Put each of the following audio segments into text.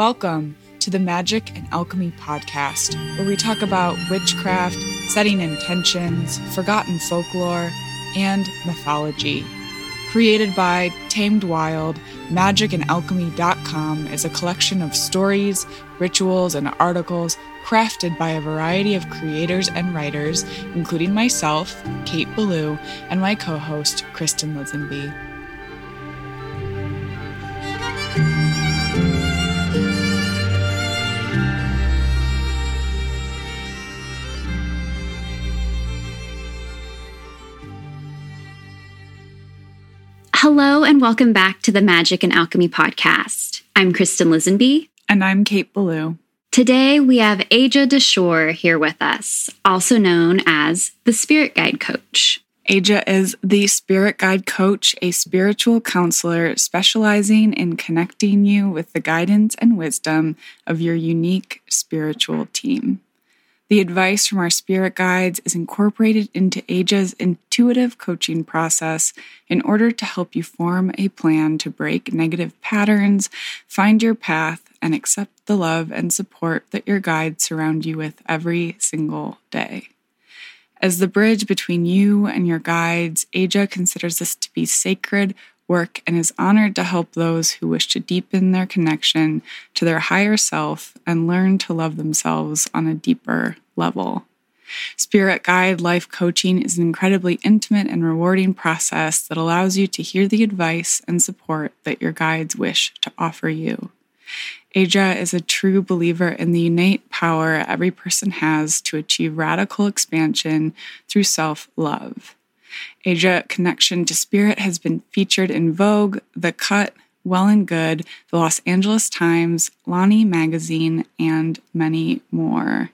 Welcome to the Magick and Alchemy podcast, where we talk about witchcraft, setting intentions, forgotten folklore, and mythology. Created by Tamed Wild, magicandalchemy.com is a collection of stories, rituals, and articles crafted by a variety of creators and writers, including myself, Kate Belew, and my co host, Kristin Lisenby. Hello, and welcome back to the Magick and Alchemy podcast. I'm Kristin Lisenby. And I'm Kate Belew. Today, we have Aja Daashuur here with us, also known as the Spirit Guide Coach. Aja is the Spirit Guide Coach, a spiritual counselor specializing in connecting you with the guidance and wisdom of your unique spiritual team. The advice from our spirit guides is incorporated into Aja's intuitive coaching process in order to help you form a plan to break negative patterns, find your path, and accept the love and support that your guides surround you with every single day. As the bridge between you and your guides, Aja considers this to be sacred work and is honored to help those who wish to deepen their connection to their higher self and learn to love themselves on a deeper level. Spirit Guide Life Coaching is an incredibly intimate and rewarding process that allows you to hear the advice and support that your guides wish to offer you. Aja is a true believer in the innate power every person has to achieve radical expansion through self love. Aja Connection to Spirit has been featured in Vogue, The Cut, Well and Good, the Los Angeles Times, Lani Magazine, and many more.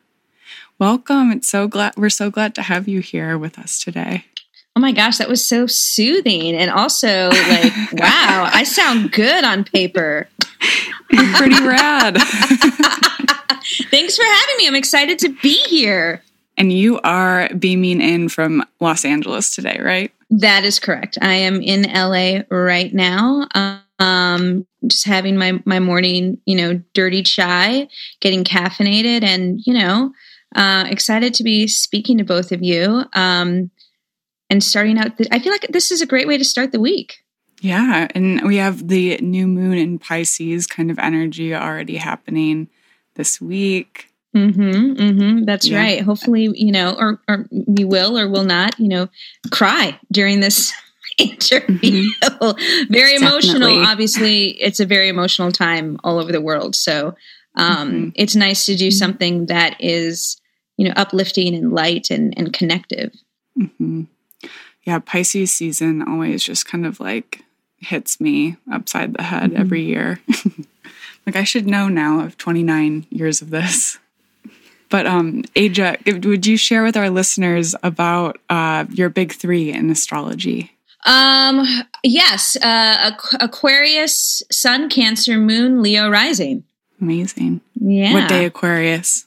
Welcome. It's so glad we're so glad to have you here with us today. Oh my gosh, that was so soothing. And also like, wow, I sound good on paper. You're pretty rad. Thanks for having me. I'm excited to be here. And you are beaming in from Los Angeles today, right? That is correct. I am in LA right now. Um, just having my my morning, you know, dirty chai, getting caffeinated, and you know, uh, excited to be speaking to both of you. Um, and starting out, the, I feel like this is a great way to start the week. Yeah, and we have the new moon in Pisces kind of energy already happening this week. Mm-hmm, mm-hmm, that's yeah. right. Hopefully, you know, or, or we will or will not, you know, cry during this interview. Mm-hmm. very emotional. Obviously, it's a very emotional time all over the world. So um, mm-hmm. it's nice to do something that is, you know, uplifting and light and, and connective. Mm-hmm. Yeah, Pisces season always just kind of like hits me upside the head mm-hmm. every year. like I should know now of 29 years of this. But um, Aja, would you share with our listeners about uh, your big three in astrology? Um, yes, uh, Aquarius, Sun, Cancer, Moon, Leo, Rising. Amazing. Yeah. What day Aquarius?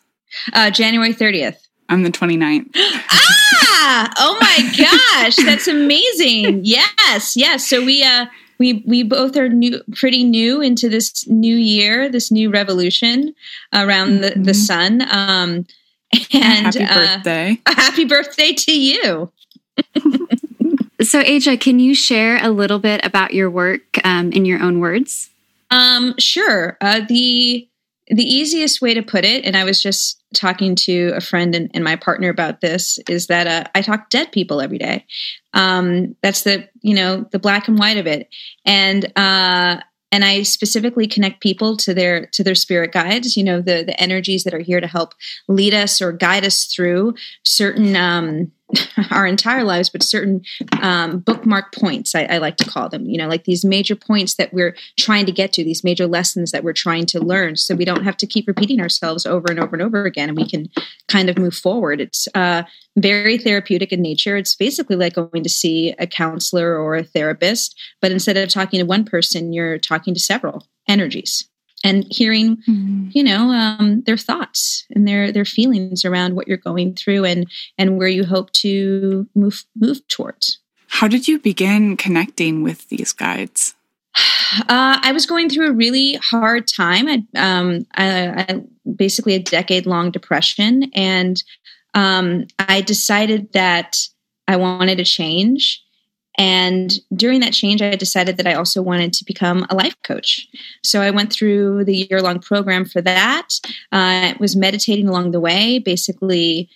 Uh, January 30th. I'm the 29th. ah! Oh my gosh, that's amazing. Yes, yes. So we uh we we both are new pretty new into this new year, this new revolution around mm-hmm. the, the sun. Um and happy uh, birthday. Uh, happy birthday to you. so Aja, can you share a little bit about your work um, in your own words? Um, sure. Uh, the the easiest way to put it, and I was just talking to a friend and, and my partner about this, is that uh, I talk dead people every day. Um, that's the you know the black and white of it, and uh, and I specifically connect people to their to their spirit guides. You know the the energies that are here to help lead us or guide us through certain. Um, our entire lives, but certain um, bookmark points, I, I, like to call them, you know, like these major points that we're trying to get to, these major lessons that we're trying to learn. So we don't have to keep repeating ourselves over and over and over again, and we can kind of move forward. It's uh, very therapeutic in nature. It's basically like going to see a counselor or a therapist, but instead of talking to one person, you're talking to several energies and hearing mm-hmm. you know um, their thoughts and their their feelings around what you're going through and and where you hope to move move towards how did you begin connecting with these guides Uh, I was going through a really hard time. I, um, I, I basically a decade long depression, and um, I decided that I wanted to change. And during that change, I decided that I also wanted to become a life coach. So I went through the year long program for that. I uh, was meditating along the way, basically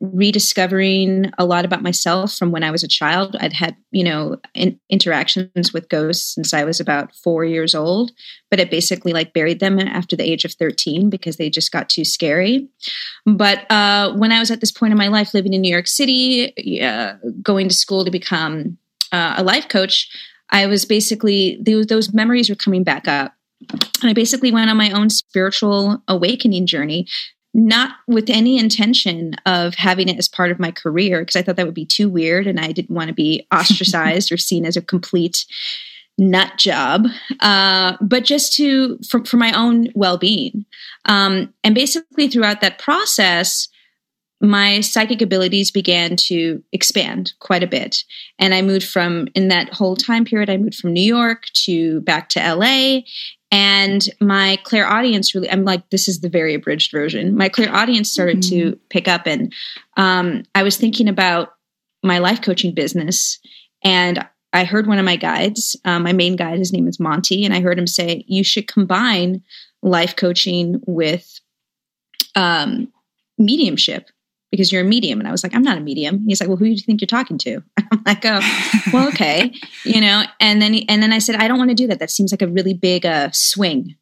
rediscovering a lot about myself from when I was a child. I'd had, you know, in, interactions with ghosts since I was about four years old, but it basically like buried them after the age of 13 because they just got too scary. But uh, when I was at this point in my life, living in New York City, uh, going to school to become uh, a life coach, I was basically, those, those memories were coming back up. And I basically went on my own spiritual awakening journey not with any intention of having it as part of my career because I thought that would be too weird and I didn't want to be ostracized or seen as a complete nut job, uh, but just to for, for my own well being. Um, and basically, throughout that process, my psychic abilities began to expand quite a bit. And I moved from, in that whole time period, I moved from New York to back to LA. And my clairaudience really, I'm like, this is the very abridged version. My clairaudience started mm-hmm. to pick up, and um, I was thinking about my life coaching business. And I heard one of my guides, um, my main guide, his name is Monty, and I heard him say, you should combine life coaching with um, mediumship because you're a medium. And I was like, I'm not a medium. He's like, well, who do you think you're talking to? I'm like, oh, well, okay, you know. And then and then I said, I don't want to do that. That seems like a really big uh, swing.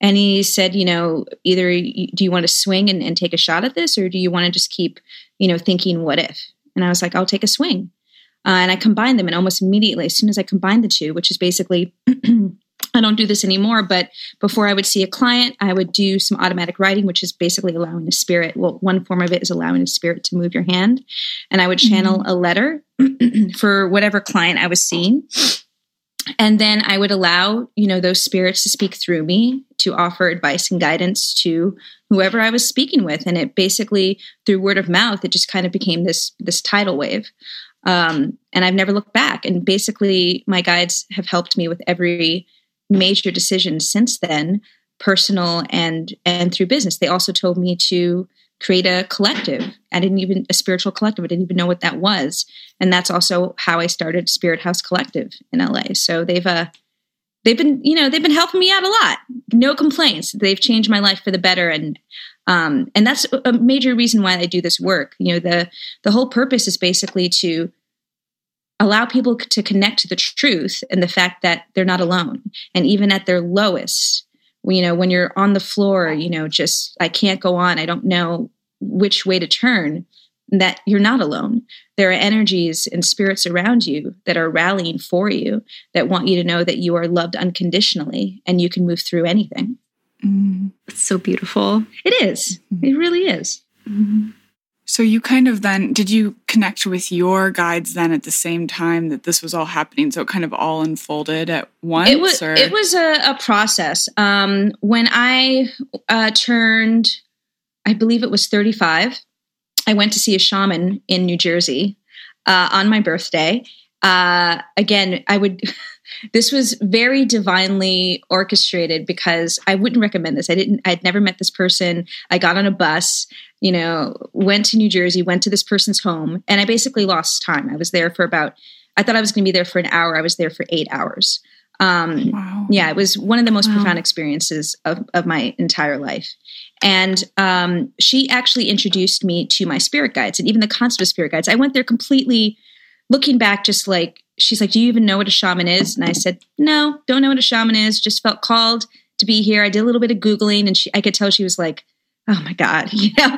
And he said, you know, either do you want to swing and, and take a shot at this, or do you want to just keep, you know, thinking what if? And I was like, I'll take a swing. Uh, and I combined them, and almost immediately, as soon as I combined the two, which is basically I don't do this anymore, but before I would see a client, I would do some automatic writing, which is basically allowing a spirit. Well, one form of it is allowing a spirit to move your hand. And I would channel mm-hmm. a letter for whatever client I was seeing. And then I would allow, you know, those spirits to speak through me to offer advice and guidance to whoever I was speaking with. And it basically, through word of mouth, it just kind of became this this tidal wave. Um, and I've never looked back. And basically, my guides have helped me with every major decisions since then, personal and and through business. They also told me to create a collective. I didn't even a spiritual collective. I didn't even know what that was, and that's also how I started Spirit House Collective in LA. So they've uh they've been you know they've been helping me out a lot. No complaints. They've changed my life for the better, and um and that's a major reason why I do this work. You know the the whole purpose is basically to allow people to connect to the truth and the fact that they're not alone. And even at their lowest you know when you're on the floor you know just i can't go on. I don't know which way to turn that you're not alone. There are energies and spirits around you that are rallying for you that want you to know that you are loved unconditionally and you can move through anything. Mm, it's so beautiful. It is. it really is. Mm-hmm. So you kind of then did you connect with your guides then at the same time that this was all happening? So it kind of all unfolded at once. It was. Or? It was a, a process. Um, when I uh, turned, I believe it was thirty-five. I went to see a shaman in New Jersey uh, on my birthday. Uh, again, I would. this was very divinely orchestrated because I wouldn't recommend this. I didn't. I'd never met this person. I got on a bus you know, went to New Jersey, went to this person's home, and I basically lost time. I was there for about, I thought I was going to be there for an hour. I was there for eight hours. Um, wow. Yeah, it was one of the most wow. profound experiences of, of my entire life. And um, she actually introduced me to my spirit guides and even the concept of spirit guides. I went there completely looking back, just like, she's like, Do you even know what a shaman is? And I said, No, don't know what a shaman is. Just felt called to be here. I did a little bit of Googling and she, I could tell she was like, oh my god you know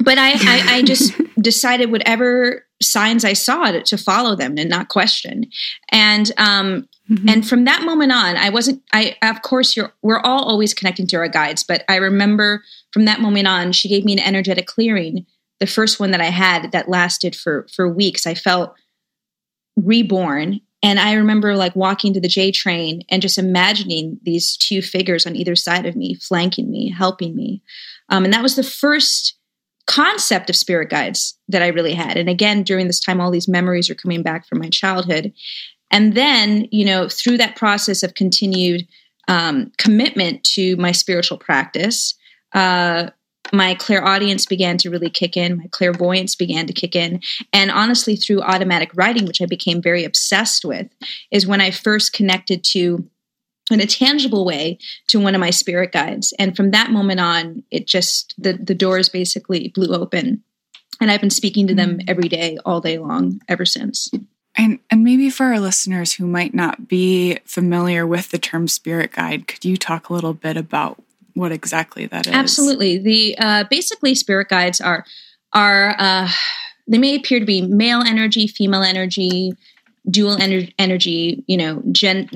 but I, I, I just decided whatever signs I saw to, to, follow them and not question. And um, mm-hmm. and from that moment on, I wasn't. I of course you're. We're all always connecting to our guides, but I remember from that moment on, she gave me an energetic clearing. The first one that I had that lasted for for weeks. I felt reborn. And I remember like walking to the J train and just imagining these two figures on either side of me, flanking me, helping me. Um, and that was the first concept of spirit guides that I really had. And again, during this time, all these memories are coming back from my childhood. And then, you know, through that process of continued um, commitment to my spiritual practice, uh, my clairaudience began to really kick in, my clairvoyance began to kick in. And honestly, through automatic writing, which I became very obsessed with, is when I first connected to in a tangible way to one of my spirit guides. And from that moment on, it just the the doors basically blew open. And I've been speaking to them mm. every day, all day long, ever since. And and maybe for our listeners who might not be familiar with the term spirit guide, could you talk a little bit about what exactly that is? Absolutely. The uh, basically spirit guides are are uh, they may appear to be male energy, female energy, dual ener- energy, you know, gen-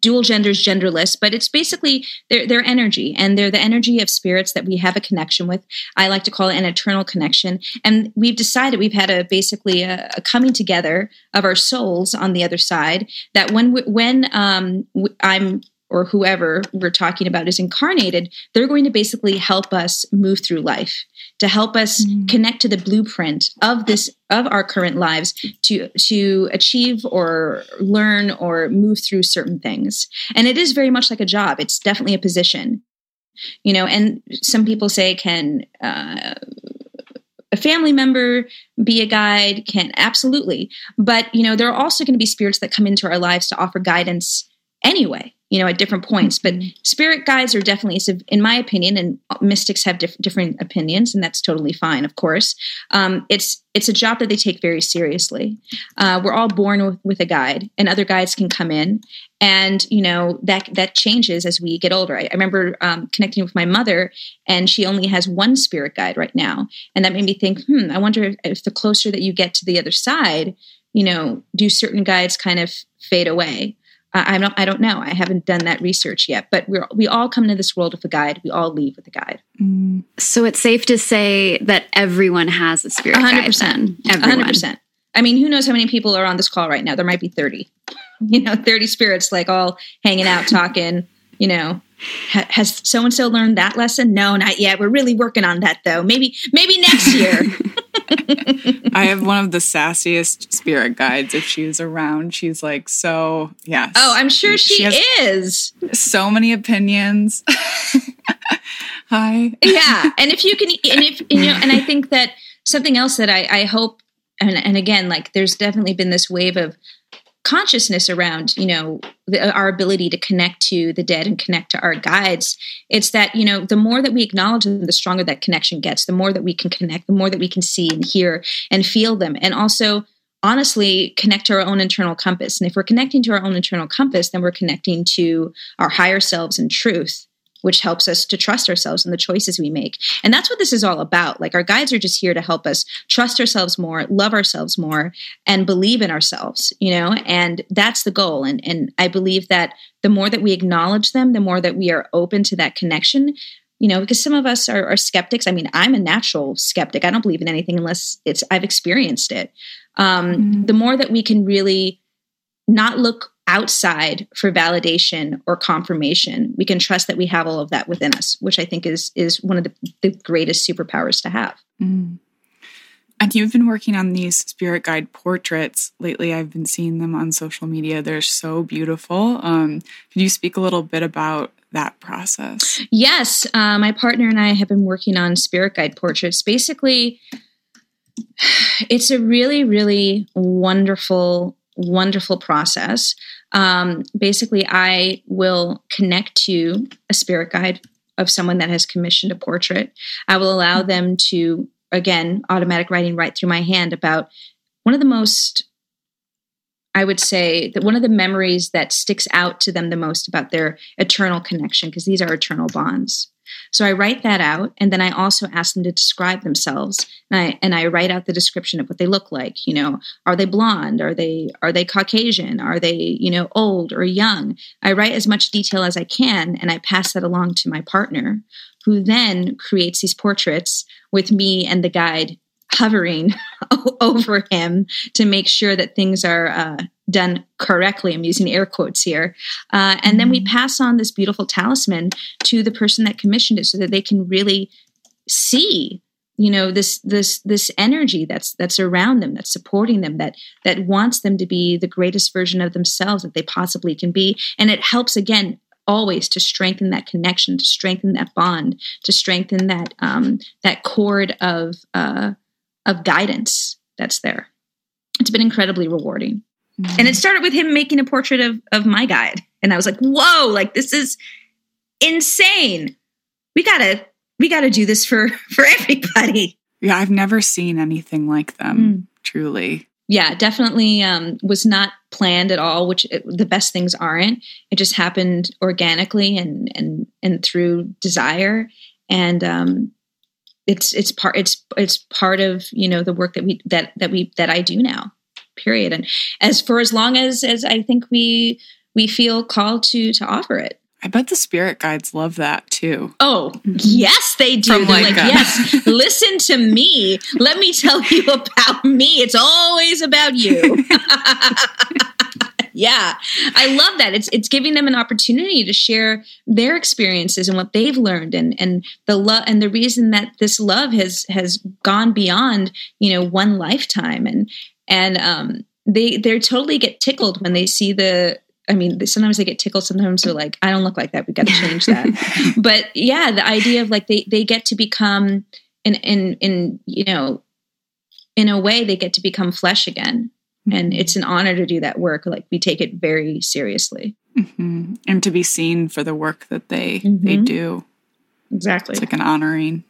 dual genders, genderless, but it's basically their, their energy and they're the energy of spirits that we have a connection with. I like to call it an eternal connection. And we've decided we've had a basically a, a coming together of our souls on the other side that when, when um, I'm or whoever we're talking about is incarnated, they're going to basically help us move through life, to help us mm. connect to the blueprint of this of our current lives to to achieve or learn or move through certain things. And it is very much like a job. It's definitely a position. You know, and some people say can uh, a family member be a guide can absolutely but you know there are also going to be spirits that come into our lives to offer guidance anyway you know, at different points. But mm-hmm. spirit guides are definitely, in my opinion, and mystics have diff- different opinions, and that's totally fine, of course. Um, it's it's a job that they take very seriously. Uh, we're all born with, with, a guide, and other guides can come in, and you know that that changes as we get older. I, I remember um, connecting with my mother, and she only has one spirit guide right now, and that made me think, hmm, I wonder if the closer that you get to the other side, you know, do certain guides kind of fade away? I, I don't I don't know. I haven't done that research yet. But we're. we all come into this world with a guide. We all leave with a guide. Mm. So it's safe to say that everyone has a spirit 100%, guide. Then. Everyone. 100%. I mean, who knows how many people are on this call right now? There might be 30. You know, 30 spirits like all hanging out, talking, you know, has so and so learned that lesson? No, not yet. We're really working on that though. Maybe maybe next year. I have one of the sassiest spirit guides. If she's around, she's like so. Yes. Oh, I'm sure she, she is. So many opinions. Hi. Yeah, and if you can, and if you know, and I think that something else that I, I hope, and, and again, like there's definitely been this wave of consciousness around you know the, uh, our ability to connect to the dead and connect to our guides. It's that you know the more that we acknowledge them the stronger that connection gets the more that we can connect the more that we can see and hear and feel them. And also honestly connect to our own internal compass. And if we're connecting to our own internal compass then we're connecting to our higher selves and truth which helps us to trust ourselves and the choices we make. And that's what this is all about. Like our guides are just here to help us trust ourselves more, love ourselves more, and believe in ourselves, you know, and that's the goal. And and I believe that the more that we acknowledge them, the more that we are open to that connection, you know because some of us are, are, skeptics i mean i'm a natural skeptic i don't believe in anything unless it's i've experienced it um, mm-hmm. the more that we can really not look outside for validation or confirmation. We can trust that we have all of that within us which i think is is one of the, the greatest superpowers to have. Mm. and you've been working on these spirit guide portraits lately. I've been seeing them on social media. They're so beautiful. Um, could you speak a little bit about that process? Yes uh, my partner and i have been working on spirit guide portraits. Basically it's a really really wonderful wonderful process. Um, basically, I will connect to a spirit guide of someone that has commissioned a portrait. I will allow mm-hmm. them to, again, automatic writing right through my hand about one of the most I would say that one of the memories that sticks out to them the most about their eternal connection, because these are eternal bonds, so I write that out, and then I also ask them to describe themselves, and I and I write out the description of what they look like. You know, are they blonde? Are they are they Caucasian? Are they you know old or young? I write as much detail as I can, and I pass that along to my partner, who then creates these portraits with me and the guide hovering over him to make sure that things are uh, done correctly. I'm using air quotes here. Uh, and then we mm-hmm. pass on this beautiful talisman to the person that commissioned it so that they can really see you know this this this energy that's that's around them that's supporting them that that wants them to be the greatest version of themselves that they possibly can be and it helps again always to strengthen that connection to strengthen that bond to strengthen that um, that cord of uh, of guidance that's there it's been incredibly rewarding mm-hmm. and it started with him making a portrait of of my guide and i was like whoa like this is insane we gotta we got to do this for for everybody. Yeah, I've never seen anything like them. Mm. Truly. Yeah, definitely um, was not planned at all. Which it, the best things aren't. It just happened organically and and and through desire, and um, it's it's part it's it's part of you know the work that we that that we that I do now. Period. And as for as long as as I think we we feel called to to offer it. I bet the spirit guides love that too. Oh, mm-hmm. yes, they do. From They're like, like uh, yes, listen to me. Let me tell you about me. It's always about you. yeah. I love that. It's it's giving them an opportunity to share their experiences and what they've learned and and the love and the reason that this love has has gone beyond, you know, one lifetime and and um they they totally get tickled when they see the I mean, sometimes they get tickled. Sometimes they're like, I don't look like that. We got to change that. but yeah, the idea of like they, they get to become in, in, in, you know, in a way they get to become flesh again. Mm-hmm. And it's an honor to do that work. Like we take it very seriously. Mm-hmm. And to be seen for the work that they, mm-hmm. they do. Exactly. It's like an honoring.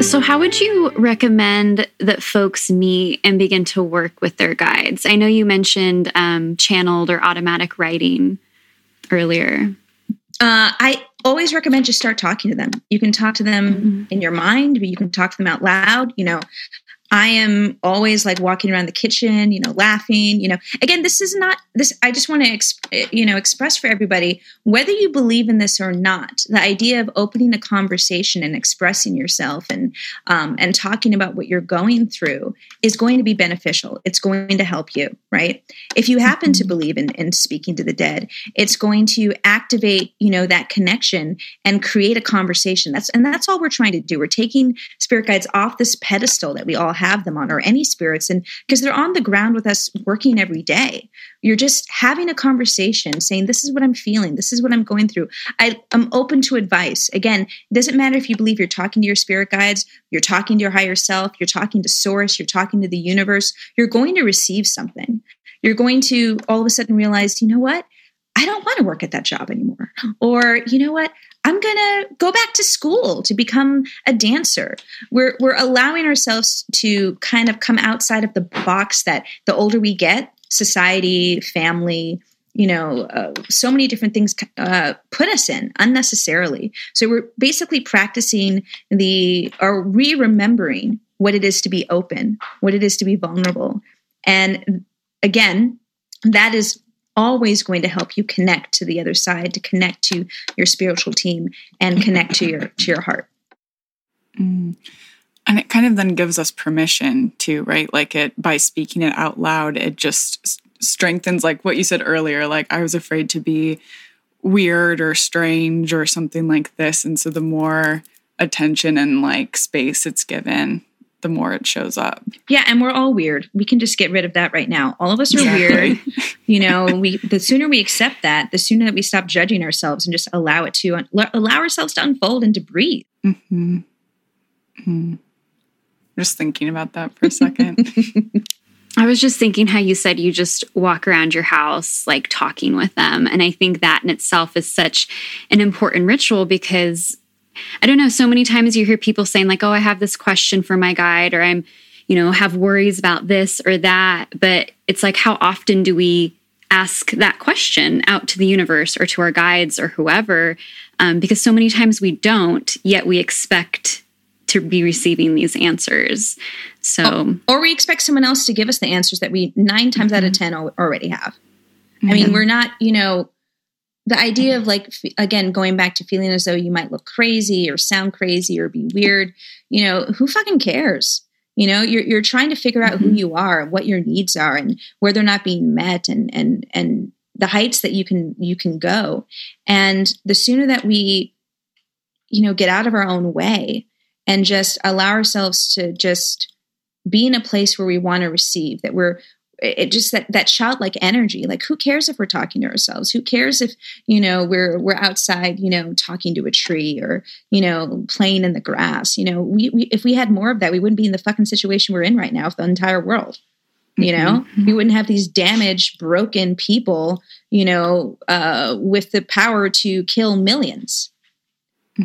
So, how would you recommend that folks meet and begin to work with their guides? I know you mentioned um, channeled or automatic writing earlier. Uh, I always recommend just start talking to them. You can talk to them mm-hmm. in your mind, but you can talk to them out loud. You know, I am always like walking around the kitchen, you know, laughing, you know. Again, this is not this I just want to exp- you know, express for everybody whether you believe in this or not. The idea of opening a conversation and expressing yourself and um, and talking about what you're going through is going to be beneficial. It's going to help you, right? If you happen to mm-hmm. believe in in speaking to the dead, it's going to activate, you know, that connection and create a conversation. That's and that's all we're trying to do. We're taking spirit guides off this pedestal that we all have them on or any spirits and because they're on the ground with us working every day. You're just having a conversation saying this is what i'm feeling. This is what i'm going through. I, i'm open to advice. Again it doesn't matter if you believe you're talking to your spirit guides you're talking to your higher self you're talking to source you're talking to the universe you're going to receive something. You're going to all of a sudden realize you know what? I don't want to work at that job anymore. Or, you know what? I'm going to go back to school to become a dancer. We're, we're allowing ourselves to kind of come outside of the box that the older we get, society, family, you know, uh, so many different things uh, put us in unnecessarily. So we're basically practicing the, or re remembering what it is to be open, what it is to be vulnerable. And again, that is always going to help you connect to the other side, to connect to your spiritual team and connect to your to your heart. Mm. And it kind of then gives us permission to, right? Like it by speaking it out loud, it just strengthens like what you said earlier, like I was afraid to be weird or strange or something like this. And so the more attention and like space it's given, the more it shows up. Yeah, and we're all weird. We can just get rid of that right now. All of us are exactly. weird. You know, we the sooner we accept that, the sooner that we stop judging ourselves and just allow it to allow ourselves to unfold and to breathe. Mm-hmm. Mm-hmm. Just thinking about that for a second. I was just thinking how you said you just walk around your house like talking with them. And I think that in itself is such an important ritual because I don't know, so many times you hear people saying, like, oh, I have this question for my guide, or I'm, you know, have worries about this or that. But it's like, how often do we ask that question out to the universe or to our guides or whoever? Um, because so many times we don't, yet we expect to be receiving these answers. So, oh, or we expect someone else to give us the answers that we nine times mm-hmm. out of mm-hmm. 10 already have. Mm-hmm. I mean, we're not, you know, the idea of like again going back to feeling as though you might look crazy or sound crazy or be weird you know who fucking cares You know, you're you're trying to figure out who mm-hmm. you are, what your needs are, and where they're not being met, and and and the heights that you can you can go. And the sooner that we, you know, get out of our own way and just allow ourselves to just be in a place where we want to receive, that we're it just that that childlike energy like who cares if we're talking to ourselves? Who cares if you know we're we're outside you know talking to a tree or you know playing in the grass? You know we, we if we had more of that we wouldn't be in the fucking situation we're in right now with the entire world you know? mm-hmm. we wouldn't have these damaged broken people you know uh, with the power to kill millions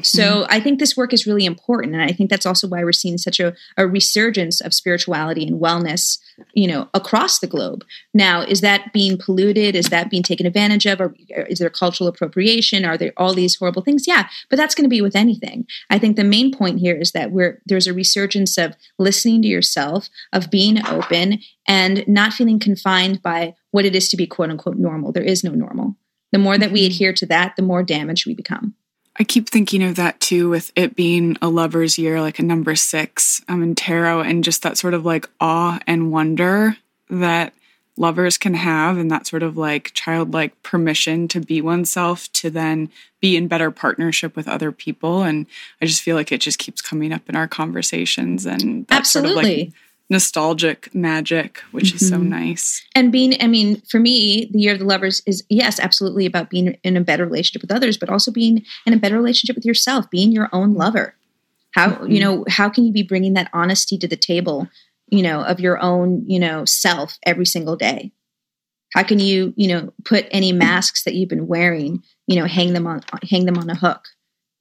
so mm-hmm. I think this work is really important. And I think that's also why we're seeing such a, a, resurgence of spirituality and wellness, you know, across the globe. Now, is that being polluted? Is that being taken advantage of? Or is there cultural appropriation? Are there all these horrible things? Yeah, but that's going to be with anything. I think the main point here is that we're there's a resurgence of listening to yourself, of being open and not feeling confined by what it is to be quote unquote normal. There is no normal. The more that we mm-hmm. adhere to that, the more damaged we become. I keep thinking of that too, with it being a lover's year, like a number six um, in tarot, and just that sort of like awe and wonder that lovers can have, and that sort of like childlike permission to be oneself, to then be in better partnership with other people. And I just feel like it just keeps coming up in our conversations, and absolutely. Sort of like nostalgic magic, which mm-hmm. is so mm-hmm. nice. And being, I mean, for me, the year of the lovers is yes, absolutely about being in a better relationship with others, but also being in a better relationship with yourself, being your own lover. How mm-hmm. you know how can you be bringing that honesty to the table, you know, of your own you know self every single day? How can you you know put any masks that you've been wearing, you know, hang them on hang them on a hook?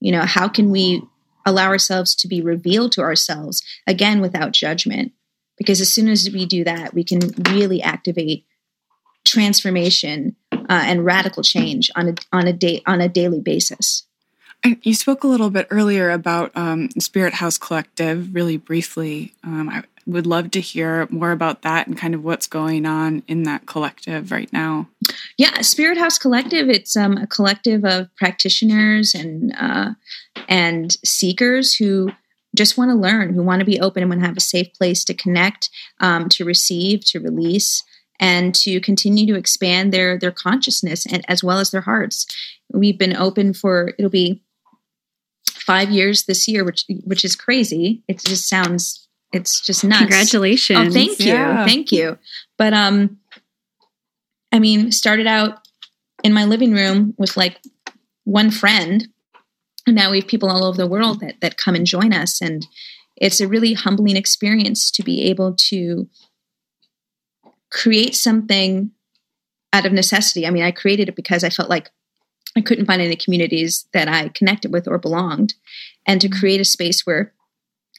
You know, how can we allow ourselves to be revealed to ourselves again without judgment? Because as soon as we do that, we can really activate transformation uh, and radical change on a on a day on a daily basis. you spoke a little bit earlier about um, Spirit House Collective, really briefly. Um, I would love to hear more about that and kind of what's going on in that collective right now. Yeah, Spirit House Collective. It's um, a collective of practitioners and uh, and seekers who just want to learn, who want to be open and want to have a safe place to connect, um, to receive, to release, and to continue to expand their their consciousness and as well as their hearts. We've been open for it'll be five years this year, which which is crazy. It just sounds it's just nuts. Congratulations! Oh, thank you, yeah. thank you. But um, I mean, started out in my living room with like one friend and now we have people all over the world that that come and join us. And it's a really humbling experience to be able to create something out of necessity. I mean i created it because i felt like i couldn't find any communities that i connected with or belonged. And to create a space where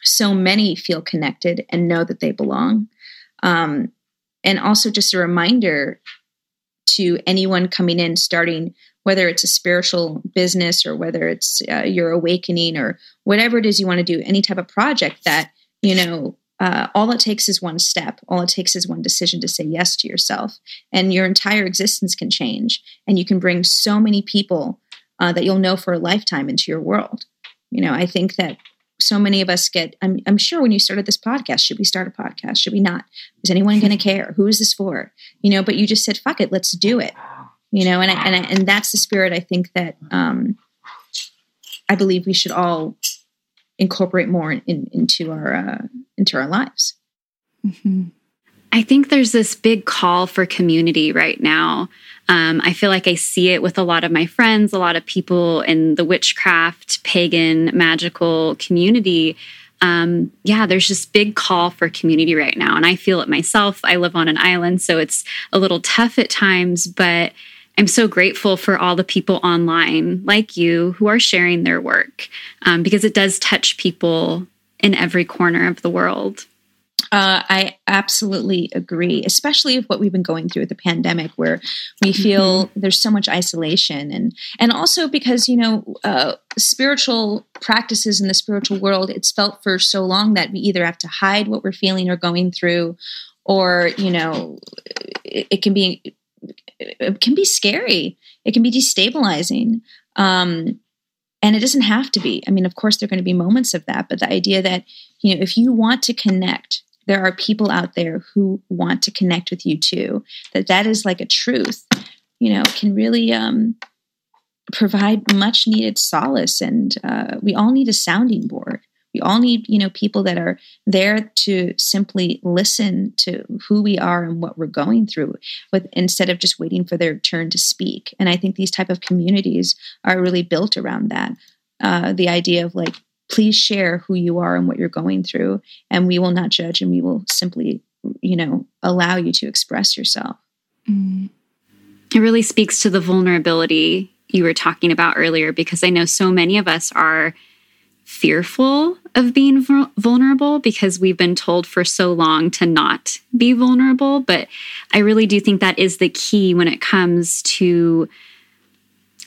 so many feel connected and know that they belong. Um, and also just a reminder to anyone coming in starting whether it's a spiritual business or whether it's uh, your awakening or whatever it is you want to do, any type of project that, you know, uh, all it takes is one step. All it takes is one decision to say yes to yourself, and your entire existence can change. And you can bring so many people uh, that you'll know for a lifetime into your world. You know, I think that so many of us get. I'm, I'm sure when you started this podcast, should we start a podcast? Should we not? Is anyone going to care? Who is this for? You know, but you just said, "Fuck it, let's do it." You know and I, and I, and that's the spirit i think that um i believe we should all incorporate more in, into our uh, into our lives mm-hmm. i think there's this big call for community right now um, i feel like i see it with a lot of my friends a lot of people in the witchcraft pagan magical community um, yeah, there's just big call for community right now. And I feel it myself. I live on an island, so it's a little tough at times, but I'm so grateful for all the people online like you who are sharing their work um, because it does touch people in every corner of the world. Uh, I absolutely agree, especially with what we've been going through with the pandemic, where we feel mm-hmm. there's so much isolation, and and also because you know uh, spiritual practices in the spiritual world, it's felt for so long that we either have to hide what we're feeling or going through, or you know, it, it can be it can be scary. It can be destabilizing. Um, and it doesn't have to be. I mean, of course, there are going to be moments of that, but the idea that, you know, if you want to connect, there are people out there who want to connect with you too, that that is like a truth, you know, can really um, provide much needed solace. And uh, we all need a sounding board. We all need, you know, people that are there to simply listen to who we are and what we're going through, with instead of just waiting for their turn to speak. And I think these type of communities are really built around that. Uh, the idea of like, please share who you are and what you're going through, and we will not judge, and we will simply, you know, allow you to express yourself. Mm. It really speaks to the vulnerability you were talking about earlier, because I know so many of us are fearful of being vulnerable because we've been told for so long to not be vulnerable. But I really do think that is the key when it comes to,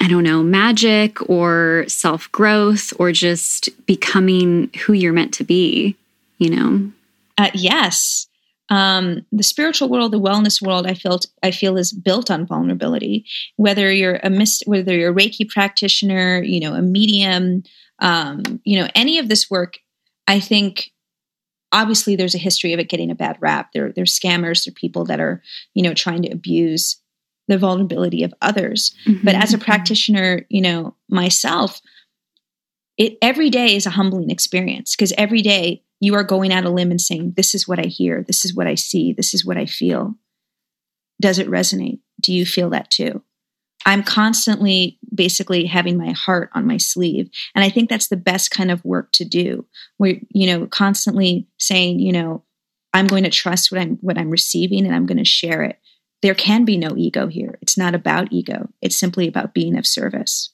I don't know, magic or self growth or just becoming who you're meant to be, you know? Uh, yes. Um, the spiritual world, the wellness world, I felt I feel is built on vulnerability. Whether you're a whether you're a Reiki practitioner, you know, a medium, um, you know, any of this work, I think obviously there's a history of it getting a bad rap. There, there's scammers, there are people that are, you know, trying to abuse the vulnerability of others. Mm-hmm. But as a practitioner, you know, myself, it every day is a humbling experience because every day you are going out a limb and saying, This is what I hear, this is what I see, this is what I feel. Does it resonate? Do you feel that too? I'm constantly basically having my heart on my sleeve. And I think that's the best kind of work to do. Where, you know, constantly saying, you know, I'm going to trust what I'm what I'm receiving and I'm going to share it. There can be no ego here. It's not about ego. It's simply about being of service.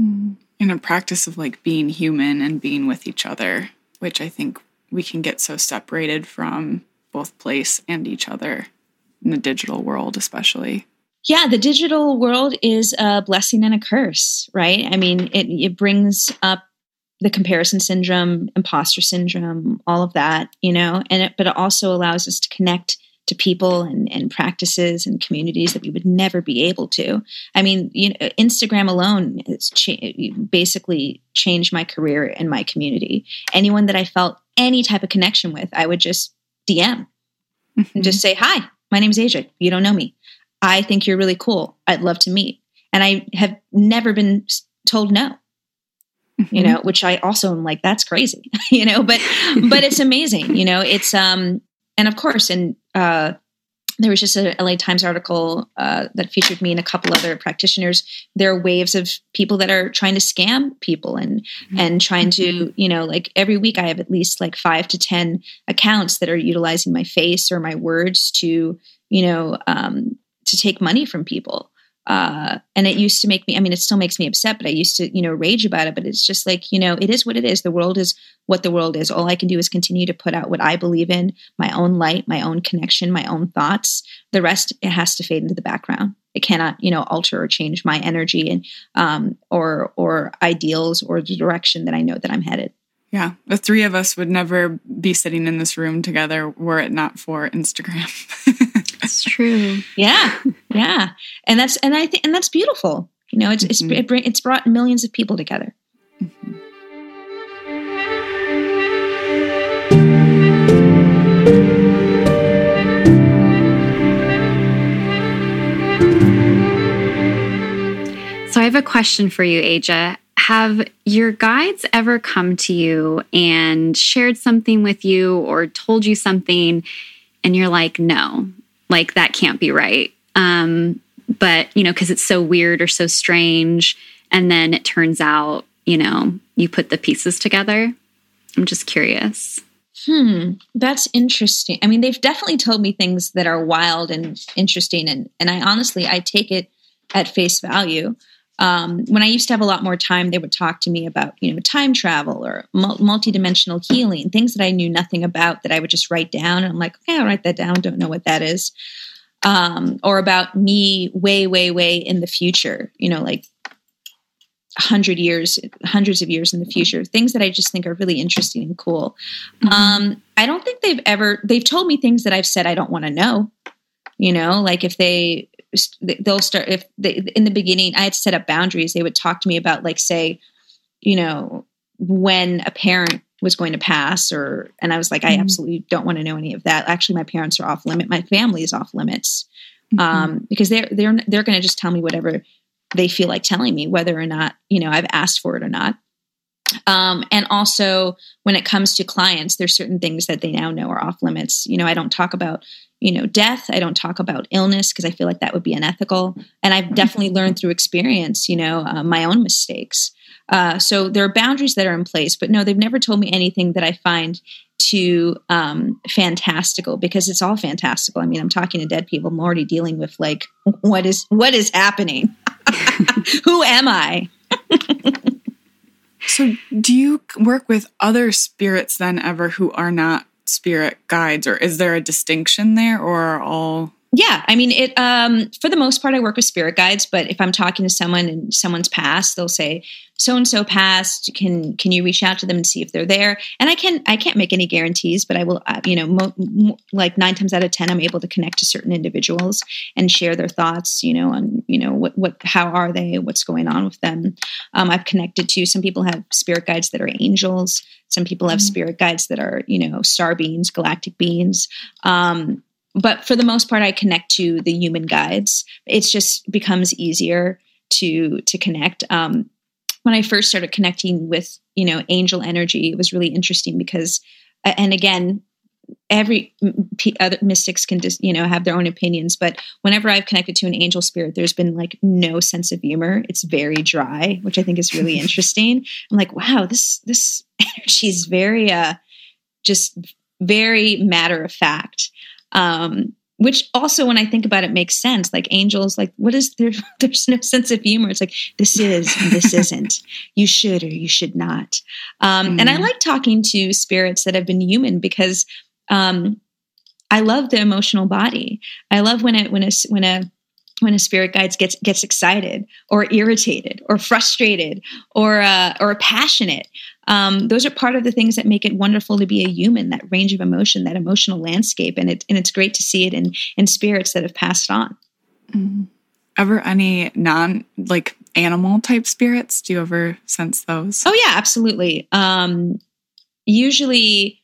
Mm. In a practice of like being human and being with each other, which I think we can get so separated from both place and each other in the digital world, especially yeah, the digital world is a blessing and a curse, right? I mean, it, it brings up the comparison syndrome, imposter syndrome, all of that, you know, and it, but it also allows us to connect to people and, and practices and communities that we would never be able to. I mean, you know, Instagram alone has cha- basically changed my career and my community. Anyone that I felt any type of connection with, I would just DM mm-hmm. and just say, "Hi, my name is Aja. You don't know me. I think you're really cool. I'd love to meet. And I have never been told no. Mm-hmm. You know, which I also am like, that's crazy, you know, but but it's amazing, you know, it's um and of course, and uh there was just a LA Times article uh, that featured me and a couple other practitioners. There are waves of people that are trying to scam people and mm-hmm. and trying to, mm-hmm. you know, like every week I have at least like five to ten accounts that are utilizing my face or my words to, you know, um, to take money from people. Uh, and it used to make me, I mean, it still makes me upset, but I used to, you know, rage about it. But it's just like, you know, it is what it is. The world is what the world is. All I can do is continue to put out what I believe in, my own light, my own connection, my own thoughts. The rest, it has to fade into the background. It cannot, you know, alter or change my energy and, um, or, or ideals or the direction that I know that I'm headed. Yeah, the three of us would never be sitting in this room together were it not for Instagram. That's true. Yeah, yeah, and that's and I think and that's beautiful. You know, it's mm-hmm. it's it, it's brought millions of people together. Mm-hmm. So I have a question for you, Aja. Have your guides ever come to you and shared something with you or told you something and you're like, no, like that can't be right. Um, but, you know, because it's so weird or so strange. And then it turns out, you know, you put the pieces together. I'm just curious. Hmm, that's interesting. I mean, they've definitely told me things that are wild and interesting, and and I honestly I take it at face value um, when I used to have a lot more time, they would talk to me about, you know, time travel or multidimensional healing, things that I knew nothing about that I would just write down. And I'm like, okay, I'll write that down. Don't know what that is. Um, or about me way, way, way in the future, you know, like hundred years, hundreds of years in the future, things that I just think are really interesting and cool. Mm-hmm. Um, I don't think they've ever, they've told me things that I've said I don't want to know you know like if they they'll start if they in the beginning i had to set up boundaries they would talk to me about like say you know, when a parent was going to pass or and I was like, mm-hmm. I absolutely don't want to know any of that. Actually, my parents are off limit. My family is off limits. Mm-hmm. Um, because they're they're they're gonna just tell me whatever they feel like telling me, whether or not, you know, I've asked for it or not. Um, and also when it comes to clients, there's certain things that they now know are off limits. You know, I don't talk about, you know, death. I don't talk about illness because I feel like that would be unethical. And I've definitely learned through experience, you know, uh, my own mistakes. Uh, so there are boundaries that are in place, but no, they've never told me anything that I find too um, fantastical because it's all fantastical. I mean, I'm talking to dead people. I'm already dealing with like, what is what is happening? Who am I? so, do you work with other spirits then ever who are not spirit guides, or is there a distinction there, or are all yeah, I mean it. Um, for the most part, I work with spirit guides. But if I'm talking to someone and someone's passed, they'll say so and so passed. Can can you reach out to them and see if they're there? And I can I can't make any guarantees, but I will. Uh, you know, mo- mo- like nine times out of ten, I'm able to connect to certain individuals and share their thoughts. You know, on you know what what how are they? What's going on with them? Um, I've connected to some people have spirit guides that are angels. Some people have mm-hmm. spirit guides that are you know star beings, galactic beings. Um, but for the most part, I connect to the human guides. It just becomes easier to to connect. Um, when I first started connecting with you know angel energy, it was really interesting because, and again, every other mystics can just you know have their own opinions but whenever i've connected to an angel spirit there's been like no sense of humor it's very dry which i think is really interesting i'm like wow this this energy is very uh just very matter of fact um, which also when i think about it makes sense. Like angels like what is there there's no sense of humor. It's like this is and this isn't. You should or you should not. Um, mm. and i mm-hmm. like talking to spirits that have been human because um, i love the emotional body. I love when it when a when a when a spirit guide gets gets excited or irritated or frustrated or uh, or passionate um, those are part of the things that make it wonderful to be a human that range of emotion that emotional landscape and it and it's great to see it in in spirits that have passed on mm-hmm. ever any non like animal type spirits do you ever sense those oh yeah absolutely um, usually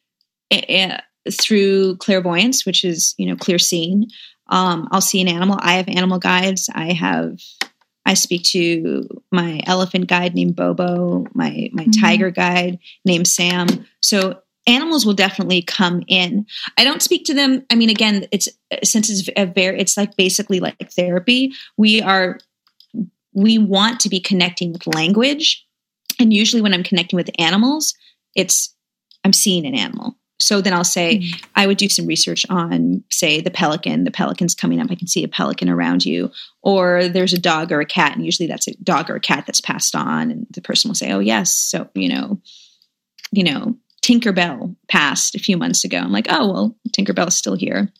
uh, through clairvoyance which is you know clear seeing um, I'll see an animal. I have animal guides. I have I speak to my elephant guide named Bobo, my my mm-hmm. tiger guide named Sam. So animals will definitely come in. I don't speak to them. I mean, again, it's since it's a very it's like basically like therapy. We are we want to be connecting with language, and usually when I'm connecting with animals, it's I'm seeing an animal. So then I'll say, mm-hmm. I would do some research on, say, the pelican. The pelican's coming up. I can see a pelican around you. Or there's a dog or a cat. And usually that's a dog or a cat that's passed on. And the person will say, oh, yes. So, you know, you know, Tinkerbell passed a few months ago. I'm like, oh, well, Tinkerbell's still here.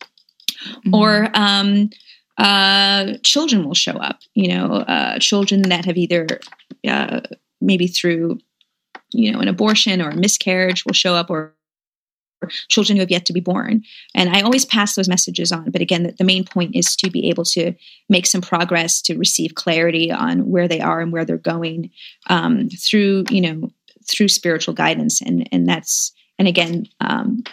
Mm-hmm. Or, um, uh, children will show up, you know, uh, children that have either uh, maybe through, you know, an abortion or a miscarriage will show up or children who have yet to be born. And I always pass those messages on. But again, the, the, main point is to be able to make some progress, to receive clarity on where they are and where they're going um, through, you know, through spiritual guidance. And and that's and again, um,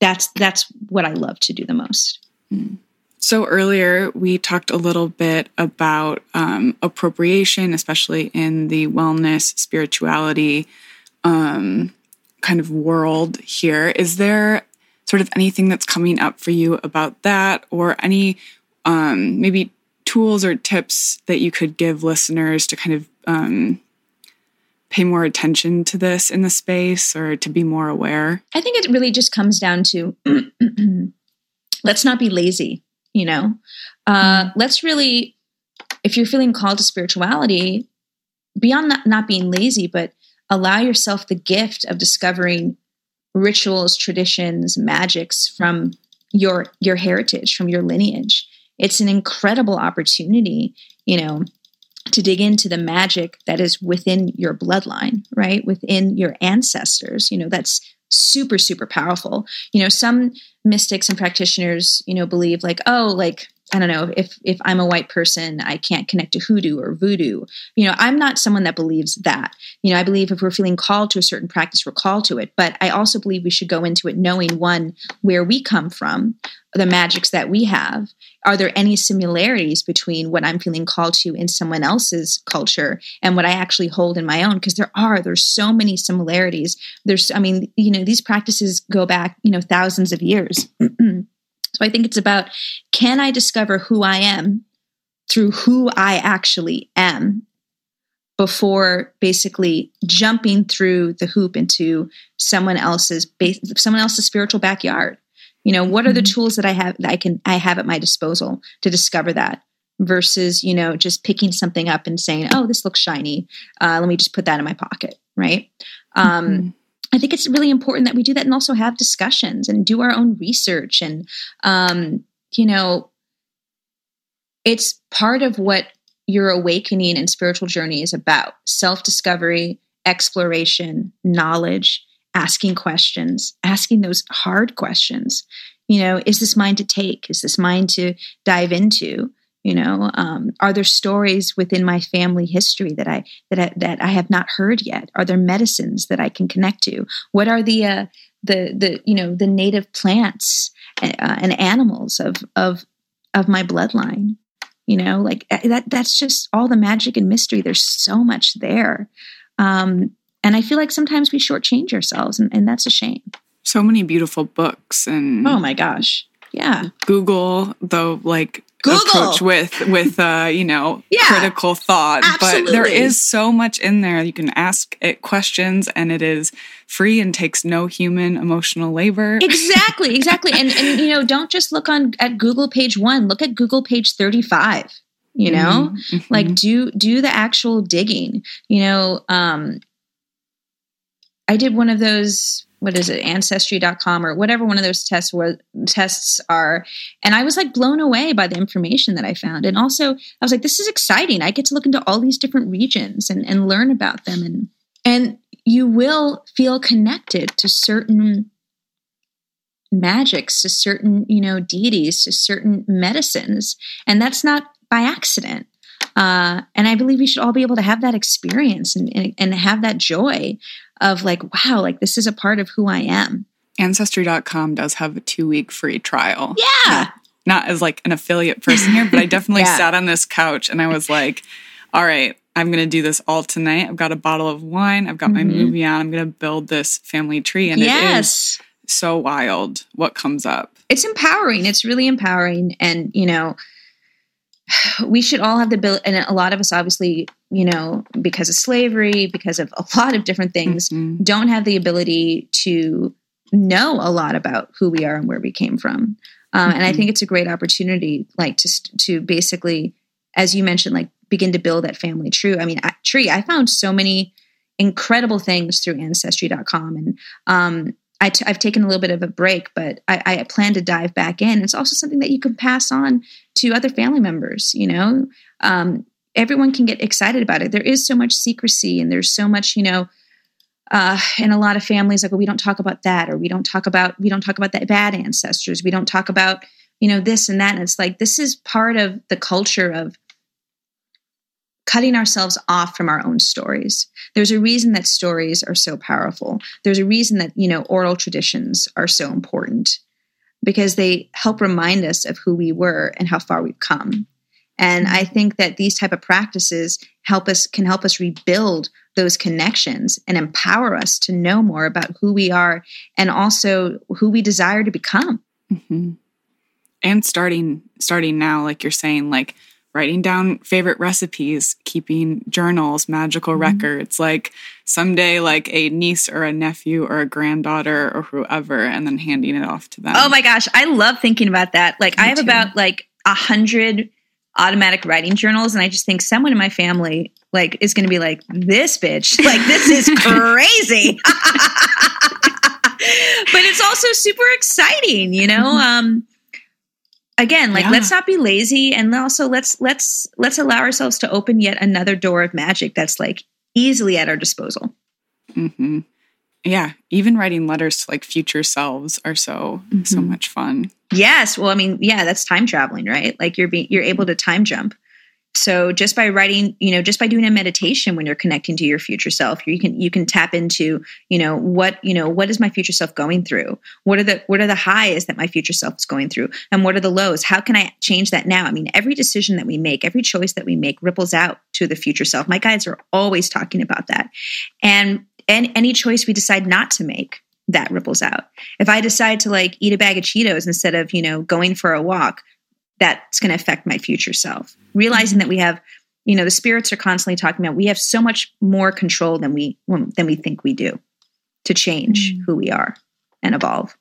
that's that's what I love to do the most. Mm. So earlier we talked a little bit about um, appropriation, especially in the wellness spirituality um, kind of world here. Is there sort of anything that's coming up for you about that, or any um, maybe tools or tips that you could give listeners to kind of um, pay more attention to this in the space or to be more aware? I think it really just comes down to let's not be lazy, you know? Uh, mm. Let's really, if you're feeling called to spirituality, beyond not, not being lazy, but allow yourself the gift of discovering rituals, traditions, magics from your your heritage, from your lineage. It's an incredible opportunity, you know, to dig into the magic that is within your bloodline, right? Within your ancestors. You know, that's super super powerful. You know, some mystics and practitioners, you know, believe like, oh, like I don't know if if I'm a white person, I can't connect to hoodoo or voodoo. You know, I'm not someone that believes that. You know, I believe if we're feeling called to a certain practice, we're called to it. But I also believe we should go into it knowing one where we come from, the magics that we have. Are there any similarities between what I'm feeling called to in someone else's culture and what I actually hold in my own? Because there are. There's so many similarities. There's, I mean, you know, these practices go back, you know, thousands of years. So I think it's about can I discover who I am through who I actually am before basically jumping through the hoop into someone else's base, someone else's spiritual backyard. You know, what are the mm-hmm. tools that I have that I can I have at my disposal to discover that versus you know just picking something up and saying, "Oh, this looks shiny. Uh, let me just put that in my pocket." Right. Um, mm-hmm. I think it's really important that we do that and also have discussions and do our own research. And, um, you know, it's part of what your awakening and spiritual journey is about self discovery, exploration, knowledge, asking questions, asking those hard questions. You know, is this mine to take? Is this mine to dive into? You know um, are there stories within my family history that i that I, that I have not heard yet? Are there medicines that i can connect to? What are the uh, the the you know the native plants uh, and animals of of of my bloodline? You know like uh, that that's just all the magic and mystery. There's so much there. Um, and i feel like sometimes we shortchange ourselves and, and that's a shame. So many beautiful books and oh my gosh. Yeah. Google though like Google. approach with with uh, you know yeah, critical thought absolutely. but there is so much in there. You can ask it questions and it is free and takes no human emotional labor. Exactly exactly. And and you know don't just look on at google page 1 look at google page 35 you know? mm-hmm. like do do the actual digging. You know um i did one of those what is it ancestry.com or whatever one of those tests were tests are. And i was like blown away by the information that i found. And also i was like this is exciting. I get to look into all these different regions and, and learn about them. And and you will feel connected to certain magics to certain you know deities to certain medicines. And that's not by accident. Uh, and I believe we should all be able to have that experience and, and, and have that joy of like, wow, like this is a part of who I am. Ancestry.com does have a two week free trial. Yeah. Not, not, as like an affiliate person here, but I definitely yeah. sat on this couch and I was like, all right, I'm going to do this all tonight. I've got a bottle of wine. I've got mm-hmm. my movie on. I'm going to build this family tree. And yes. it is so wild what comes up. It's empowering. It's really empowering. And, you know, we should all have the ability, and a lot of us obviously, you know, because of slavery, because of a lot of different things, mm-hmm. don't have the ability to know a lot about who we are and where we came from. Um, mm-hmm. And I mm-hmm. think it's a great opportunity, like to to basically, as you mentioned, like begin to build that family tree. I mean, tree. I found so many incredible things through Ancestry.com, and um, i t- I've taken a little bit of a break, but I, I, plan to dive back in. It's also something that you can pass on to other family members. You know, um, everyone can get excited about it. There is so much secrecy, and there's so much, you know, uh, in a lot of families, like well, we don't talk about that, or we don't talk about we don't talk about that bad ancestors. We don't talk about you know this and that. And it's like this is part of the culture of cutting ourselves off from our own stories. There's a reason that stories are so powerful. There's a reason that, you know, oral traditions are so important because they help remind us of who we were and how far we've come. And I think that these type of practices help us can help us rebuild those connections and empower us to know more about who we are and also who we desire to become. Mm-hmm. And starting starting now, like you're saying, like writing down favorite recipes, keeping journals, magical mm-hmm. records, like someday like a niece or a nephew or a granddaughter or whoever, and then handing it off to them. Oh my gosh, I love thinking about that. Like Me I have too. about like a hundred automatic writing journals, and I just think someone in my family like is going to be like this bitch, like this is crazy. but it's also super exciting, you know. Mm-hmm. Um, again like yeah. let's not be lazy and also let's let's let's allow ourselves to open yet another door of magic that's like easily at our disposal mm-hmm. Yeah, even writing letters to like future selves are so mm-hmm. so much fun. Yes, well, I mean, yeah, that's time traveling, right? Like you're being you're able to time jump. So just by writing, you know, just by doing a meditation when you're connecting to your future self, you can you can tap into, you know, what, you know, what is my future self going through? What are the what are the highs that my future self is going through? And what are the lows? How can I change that now? I mean, every decision that we make, every choice that we make ripples out to the future self. My guides are always talking about that. And and any choice we decide not to make, that ripples out. If I decide to like eat a bag of Cheetos instead of, you know, going for a walk, that's going to affect my future self. Realizing that we have, you know, the spirits are constantly talking about we have so much more control than we than we think we do to change mm. who we are and evolve.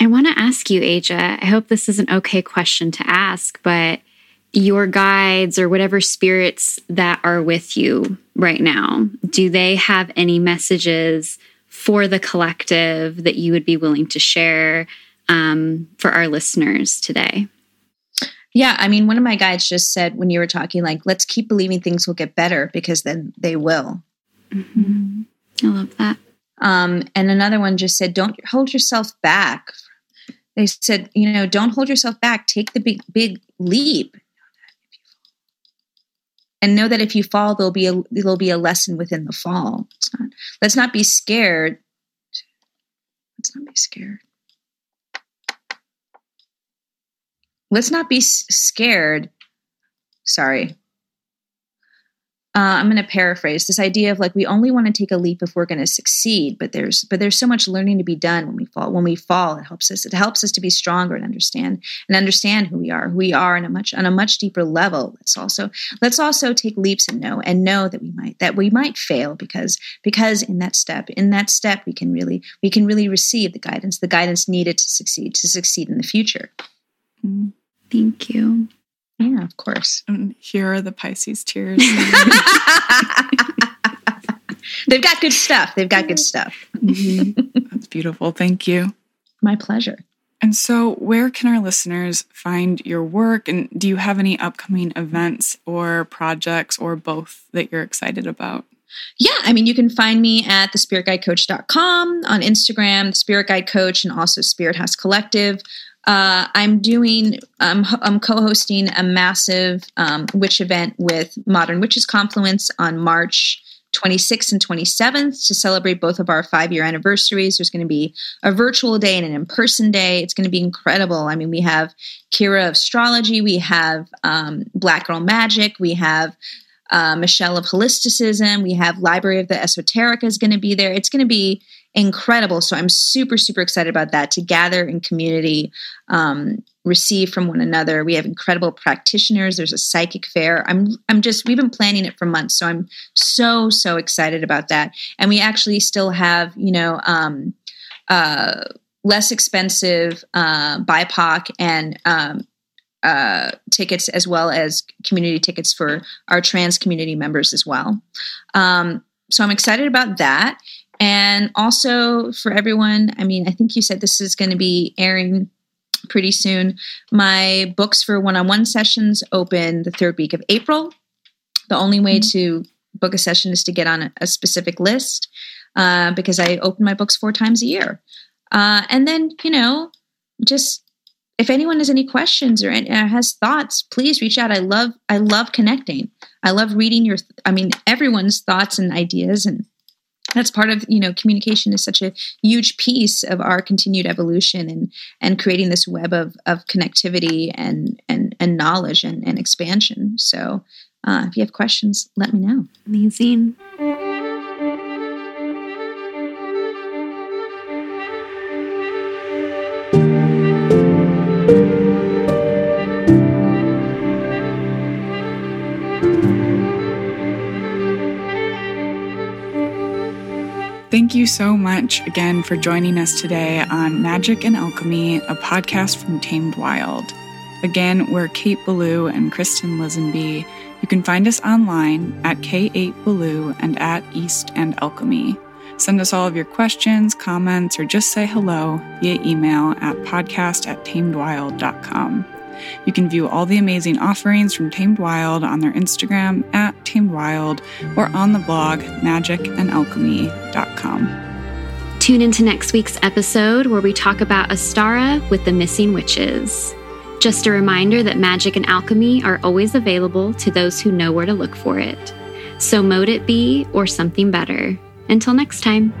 I want to ask you, Aja. I hope this is an okay question to ask, but your guides or whatever spirits that are with you right now, do they have any messages for the collective that you would be willing to share um, for our listeners today? Yeah, I mean, one of my guides just said when you were talking, like, let's keep believing things will get better because then they will. Mm-hmm. I love that. Um, and another one just said, don't hold yourself back. They said, you know, don't hold yourself back. Take the big, big leap. And know that if you fall, there'll be a there'll be a lesson within the fall. Not, let's not be scared. Let's not be scared. let's not be scared. Sorry. Uh, I'm going to paraphrase this idea of like we only want to take a leap if we're going to succeed, but there's but there's so much learning to be done when we fall. When we fall, it helps us. It helps us to be stronger and understand and understand who we are, who we are, on a much on a much deeper level. Let's also let's also take leaps and know and know that we might that we might fail because because in that step in that step we can really we can really receive the guidance the guidance needed to succeed to succeed in the future. Mm-hmm. Thank you. Yeah, of course. And here are the Pisces tears. They've got good stuff. They've got good stuff. Mm-hmm. That's beautiful. Thank you. My pleasure. And so, where can our listeners find your work? And do you have any upcoming events or projects or both that you're excited about? Yeah, I mean, you can find me at thespiritguidecoach.com on Instagram, the Spirit Guide Coach, and also Spirit House Collective. Uh, I'm doing, I'm, I'm co-hosting a massive um, witch event with Modern Witches Confluence on March 26th and 27th to celebrate both of our five year anniversaries. There's going to be a virtual day and an in person day. It's going to be incredible. I mean, we have Kira of Astrology, we have um, Black Girl Magic, we have uh, Michelle of Holisticism, we have Library of the Esoterica is going to be there. It's going to be incredible. So I'm super, super excited about that to gather in community, um, receive from one another. We have incredible practitioners. There's a psychic fair. I'm, I'm just, we've been planning it for months. So I'm so, so excited about that. And we actually still have, you know, um, uh, less expensive uh, BIPOC and um, uh, tickets as well as community tickets for our trans community members as well. Um, so I'm excited about that. And also for everyone, I mean, I think you said this is going to be airing pretty soon. My books for one on one sessions open the third week of April. The only way mm-hmm. to book a session is to get on a, a specific list uh, because I open my books four times a year. Uh, and then, you know, just if anyone has any questions or has thoughts, please reach out. I love I love connecting. I love reading your I mean everyone's thoughts and ideas and that's part of you know communication is such a huge piece of our continued evolution and and creating this web of of connectivity and and and knowledge and, and expansion. So uh, if you have questions let me know. Amazing you so much again for joining us today on Magick and Alchemy, a podcast from Tamed Wild. Again, we're Kate Belew and Kristin Lisenby. You can find us online at K8Belew and at East and Alchemy. Send us all of your questions, comments, or just say hello via email at podcast at tamedwild.com. You can view all the amazing offerings from Tamed Wild on their Instagram at Tamed Wild or on the blog magicandalchemy.com. Tune into next week's episode where we talk about Ostara with the missing witches. Just a reminder that magic and alchemy are always available to those who know where to look for it. So mote it be or something better. Until next time.